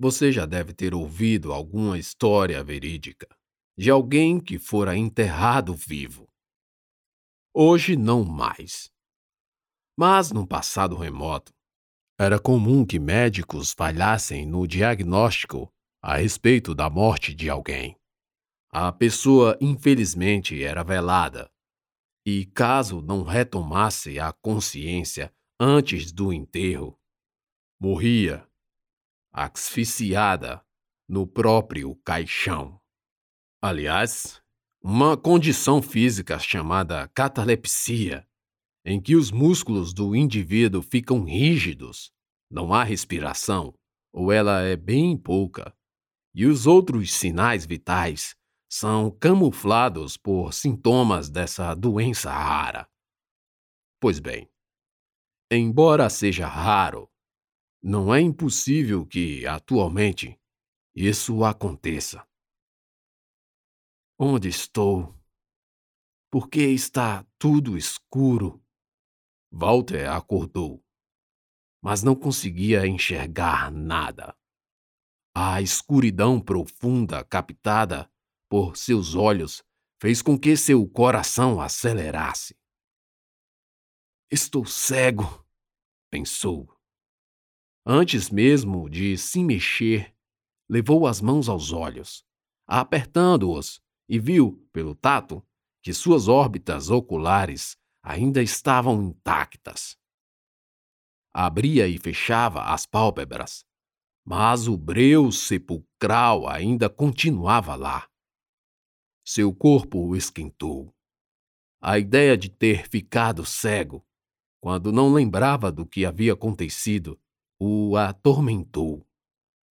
Você já deve ter ouvido alguma história verídica de alguém que fora enterrado vivo. Hoje não mais. Mas no passado remoto, era comum que médicos falhassem no diagnóstico a respeito da morte de alguém. A pessoa, infelizmente, era velada, e caso não retomasse a consciência antes do enterro, morria asfixiada no próprio caixão. Aliás, uma condição física chamada catalepsia, em que os músculos do indivíduo ficam rígidos, não há respiração, ou ela é bem pouca, e os outros sinais vitais são camuflados por sintomas dessa doença rara. Pois bem, embora seja raro, não é impossível que, atualmente, isso aconteça. Onde estou? Por que está tudo escuro? Walter acordou, mas não conseguia enxergar nada. A escuridão profunda captada por seus olhos fez com que seu coração acelerasse. Estou cego, pensou. Antes mesmo de se mexer, levou as mãos aos olhos, apertando-os, e viu, pelo tato, que suas órbitas oculares ainda estavam intactas. Abria e fechava as pálpebras, mas o breu sepulcral ainda continuava lá. Seu corpo esquentou. A ideia de ter ficado cego, quando não lembrava do que havia acontecido, o atormentou,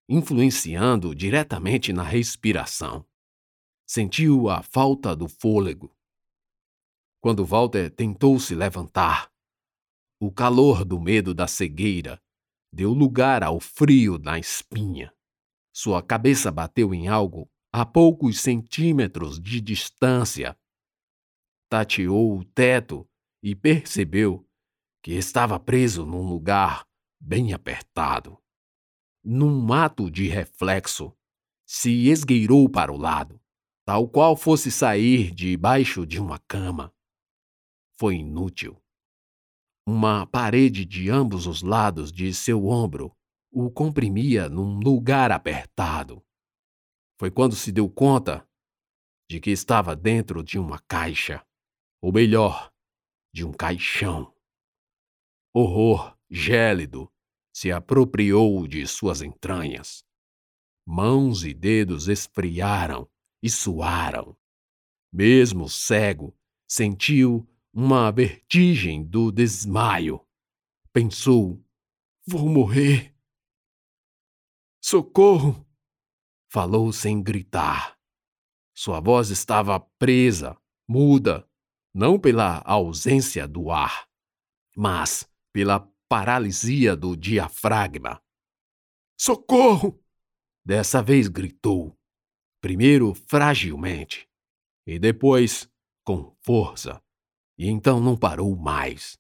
influenciando diretamente na respiração. Sentiu a falta do fôlego. Quando Walter tentou se levantar, o calor do medo da cegueira deu lugar ao frio na espinha. Sua cabeça bateu em algo a poucos centímetros de distância. Tateou o teto e percebeu que estava preso num lugar bem apertado. Num ato de reflexo, se esgueirou para o lado, tal qual fosse sair debaixo de uma cama. Foi inútil. Uma parede de ambos os lados de seu ombro o comprimia num lugar apertado. Foi quando se deu conta de que estava dentro de uma caixa, ou melhor, de um caixão. Horror gélido, se apropriou de suas entranhas. Mãos e dedos esfriaram e suaram. Mesmo cego, sentiu uma vertigem do desmaio. Pensou: vou morrer. Socorro! Falou sem gritar. Sua voz estava presa, muda, não pela ausência do ar, mas pela paralisia do diafragma. Socorro! Dessa vez gritou, primeiro fragilmente, e depois com força, e então não parou mais.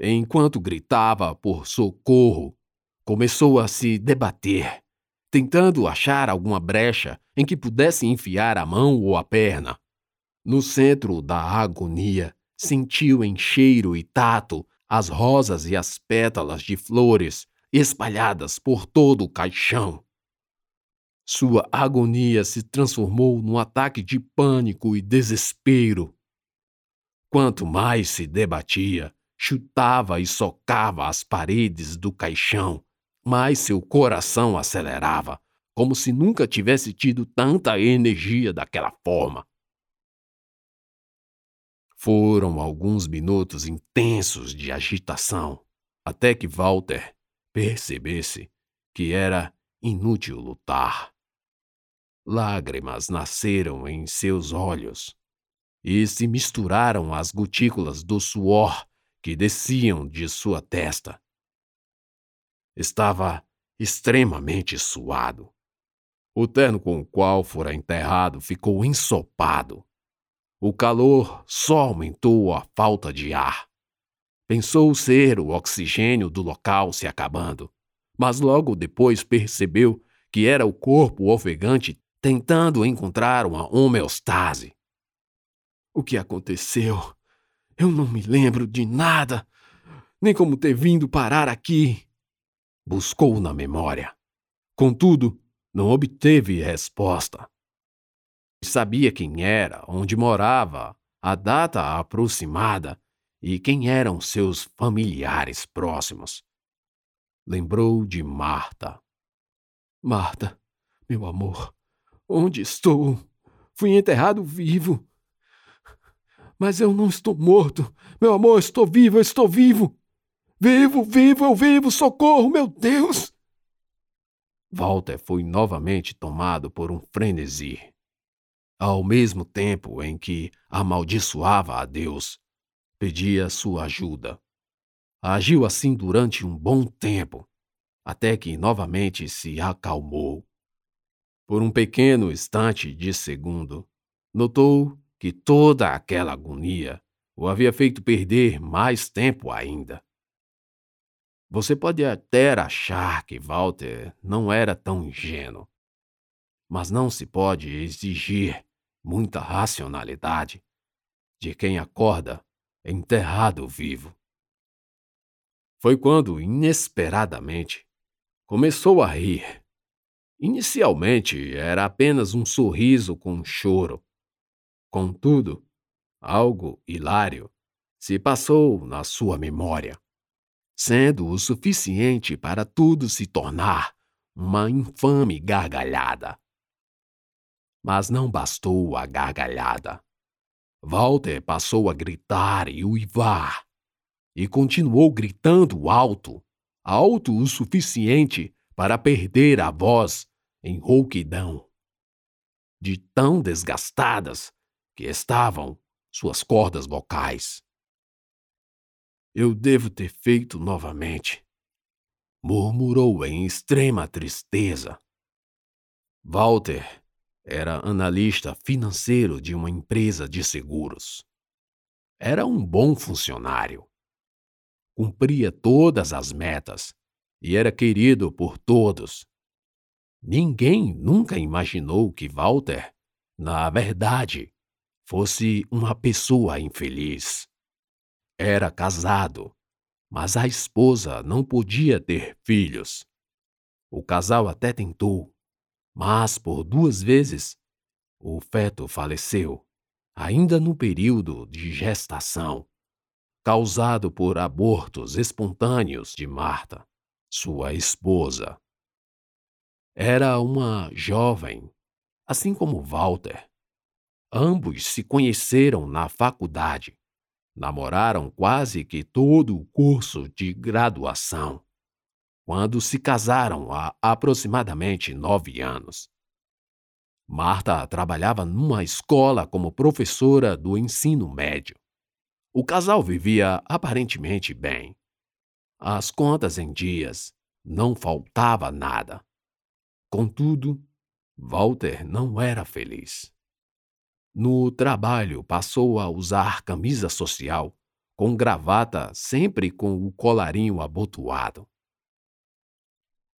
Enquanto gritava por socorro, começou a se debater, tentando achar alguma brecha em que pudesse enfiar a mão ou a perna. No centro da agonia, sentiu em cheiro e tato as rosas e as pétalas de flores espalhadas por todo o caixão. Sua agonia se transformou num ataque de pânico e desespero. Quanto mais se debatia, chutava e socava as paredes do caixão, mais seu coração acelerava, como se nunca tivesse tido tanta energia daquela forma. Foram alguns minutos intensos de agitação, até que Walter percebesse que era inútil lutar. Lágrimas nasceram em seus olhos e se misturaram às gotículas do suor que desciam de sua testa. Estava extremamente suado. O terno com o qual fora enterrado ficou ensopado o calor só aumentou a falta de ar. Pensou ser o oxigênio do local se acabando, mas logo depois percebeu que era o corpo ofegante tentando encontrar uma homeostase. O que aconteceu? Eu não me lembro de nada, nem como ter vindo parar aqui. Buscou na memória. Contudo, não obteve resposta. Sabia quem era, onde morava, a data aproximada e quem eram seus familiares próximos. Lembrou de Marta. Marta, meu amor, onde estou? Fui enterrado vivo. Mas eu não estou morto. Meu amor, estou vivo, estou vivo. Vivo, vivo, eu vivo, socorro, meu Deus! Walter foi novamente tomado por um frenesi. Ao mesmo tempo em que amaldiçoava a Deus, pedia sua ajuda. Agiu assim durante um bom tempo, até que novamente se acalmou. Por um pequeno instante de segundo, notou que toda aquela agonia o havia feito perder mais tempo ainda. Você pode até achar que Walter não era tão ingênuo, mas não se pode exigir muita racionalidade de quem acorda enterrado vivo. Foi quando, inesperadamente, começou a rir. Inicialmente era apenas um sorriso com choro. Contudo, algo hilário se passou na sua memória sendo o suficiente para tudo se tornar uma infame gargalhada. Mas não bastou a gargalhada. Walter passou a gritar e uivar, e continuou gritando alto, alto o suficiente para perder a voz em rouquidão. De tão desgastadas que estavam suas cordas vocais. Eu devo ter feito novamente. Murmurou em extrema tristeza. Walter era analista financeiro de uma empresa de seguros. Era um bom funcionário. Cumpria todas as metas e era querido por todos. Ninguém nunca imaginou que Walter, na verdade, fosse uma pessoa infeliz. Era casado, mas a esposa não podia ter filhos. O casal até tentou, mas por duas vezes o feto faleceu, ainda no período de gestação, causado por abortos espontâneos de Marta, sua esposa. Era uma jovem, assim como Walter. Ambos se conheceram na faculdade Namoraram quase que todo o curso de graduação, quando se casaram há aproximadamente nove anos. Marta trabalhava numa escola como professora do ensino médio. O casal vivia aparentemente bem. As contas em dias, não faltava nada. Contudo, Walter não era feliz. No trabalho, passou a usar camisa social, com gravata sempre com o colarinho abotoado.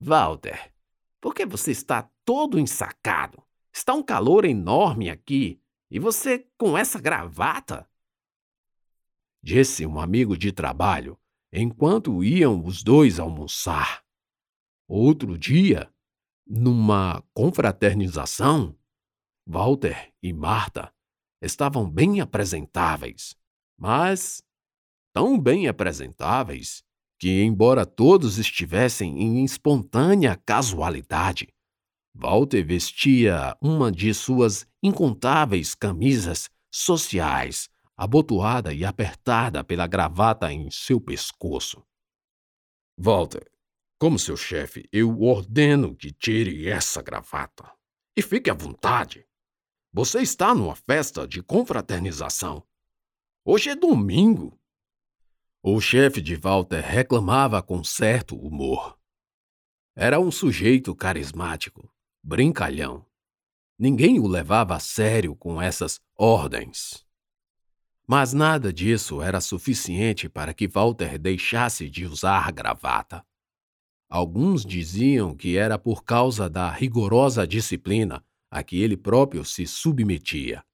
Walter, por que você está todo ensacado? Está um calor enorme aqui e você com essa gravata? Disse um amigo de trabalho enquanto iam os dois almoçar. Outro dia, numa confraternização, Walter e Marta estavam bem apresentáveis, mas tão bem apresentáveis que, embora todos estivessem em espontânea casualidade, Walter vestia uma de suas incontáveis camisas sociais, abotoada e apertada pela gravata em seu pescoço. Walter, como seu chefe, eu ordeno que tire essa gravata. E fique à vontade. Você está numa festa de confraternização. Hoje é domingo. O chefe de Walter reclamava com certo humor. Era um sujeito carismático, brincalhão. Ninguém o levava a sério com essas ordens. Mas nada disso era suficiente para que Walter deixasse de usar gravata. Alguns diziam que era por causa da rigorosa disciplina a que ele próprio se submetia.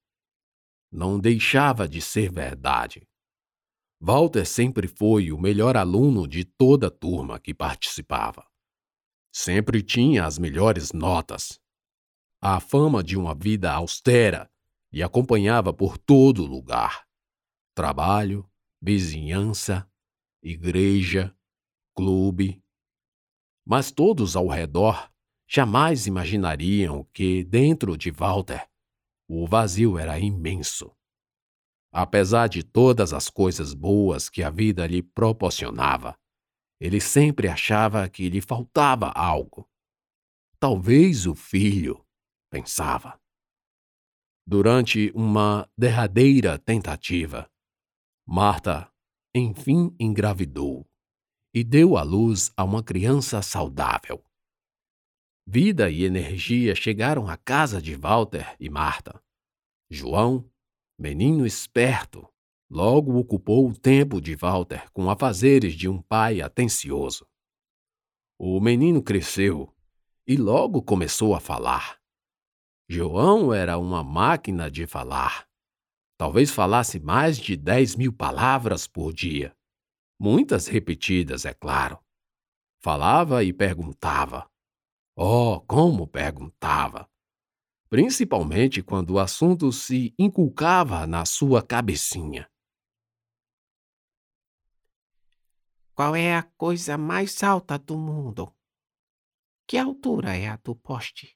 Não deixava de ser verdade. Walter sempre foi o melhor aluno de toda a turma que participava. Sempre tinha as melhores notas. A fama de uma vida austera lhe acompanhava por todo lugar. Trabalho, vizinhança, igreja, clube. Mas todos ao redor jamais imaginariam que, dentro de Walter, o vazio era imenso. Apesar de todas as coisas boas que a vida lhe proporcionava, ele sempre achava que lhe faltava algo. Talvez o filho, pensava. Durante uma derradeira tentativa, Marta enfim engravidou e deu à luz a uma criança saudável. Vida e energia chegaram à casa de Walter e Marta. João, menino esperto, logo ocupou o tempo de Walter com afazeres de um pai atencioso. O menino cresceu e logo começou a falar. João era uma máquina de falar. Talvez falasse mais de dez mil palavras por dia. Muitas repetidas, é claro. Falava e perguntava. Oh, como perguntava! Principalmente quando o assunto se inculcava na sua cabecinha. Qual é a coisa mais alta do mundo? Que altura é a do poste?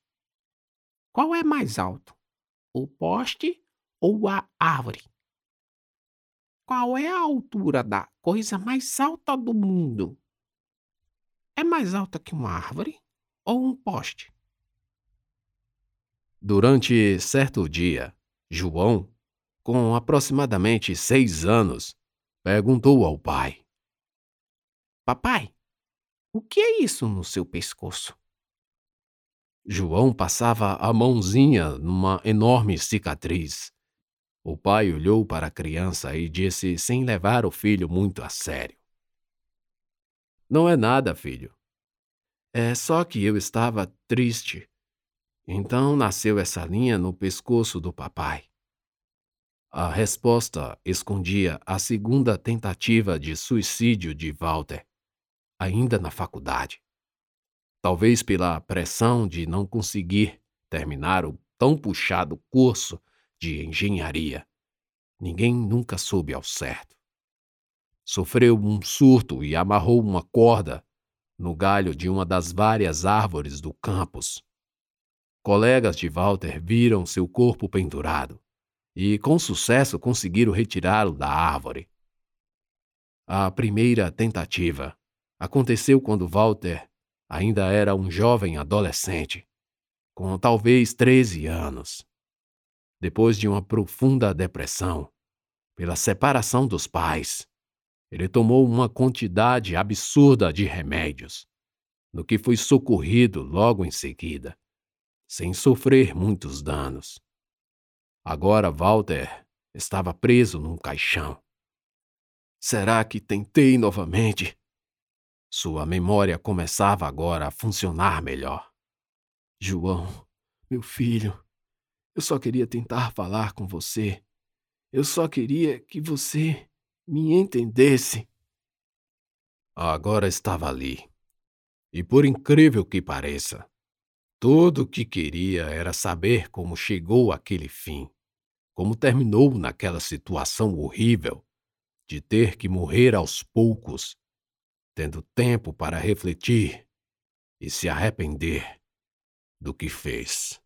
Qual é mais alto? O poste ou a árvore? Qual é a altura da coisa mais alta do mundo? É mais alta que uma árvore ou um poste? Durante certo dia, João, com aproximadamente seis anos, perguntou ao pai: Papai, o que é isso no seu pescoço? João passava a mãozinha numa enorme cicatriz o pai olhou para a criança e disse sem levar o filho muito a sério: Não é nada, filho. É só que eu estava triste. Então nasceu essa linha no pescoço do papai. A resposta escondia a segunda tentativa de suicídio de Walter, ainda na faculdade. Talvez pela pressão de não conseguir terminar o tão puxado curso de engenharia. Ninguém nunca soube ao certo. Sofreu um surto e amarrou uma corda no galho de uma das várias árvores do campus. Colegas de Walter viram seu corpo pendurado e, com sucesso, conseguiram retirá-lo da árvore. A primeira tentativa aconteceu quando Walter ainda era um jovem adolescente, com talvez 13 anos depois de uma profunda depressão, pela separação dos pais, ele tomou uma quantidade absurda de remédios, no que foi socorrido logo em seguida, sem sofrer muitos danos. Agora Walter estava preso num caixão. Será que tentei novamente? Sua memória começava agora a funcionar melhor. João, meu filho, eu só queria tentar falar com você. Eu só queria que você me entendesse. Agora estava ali. E por incrível que pareça, tudo o que queria era saber como chegou aquele fim, como terminou naquela situação horrível de ter que morrer aos poucos, tendo tempo para refletir e se arrepender do que fez.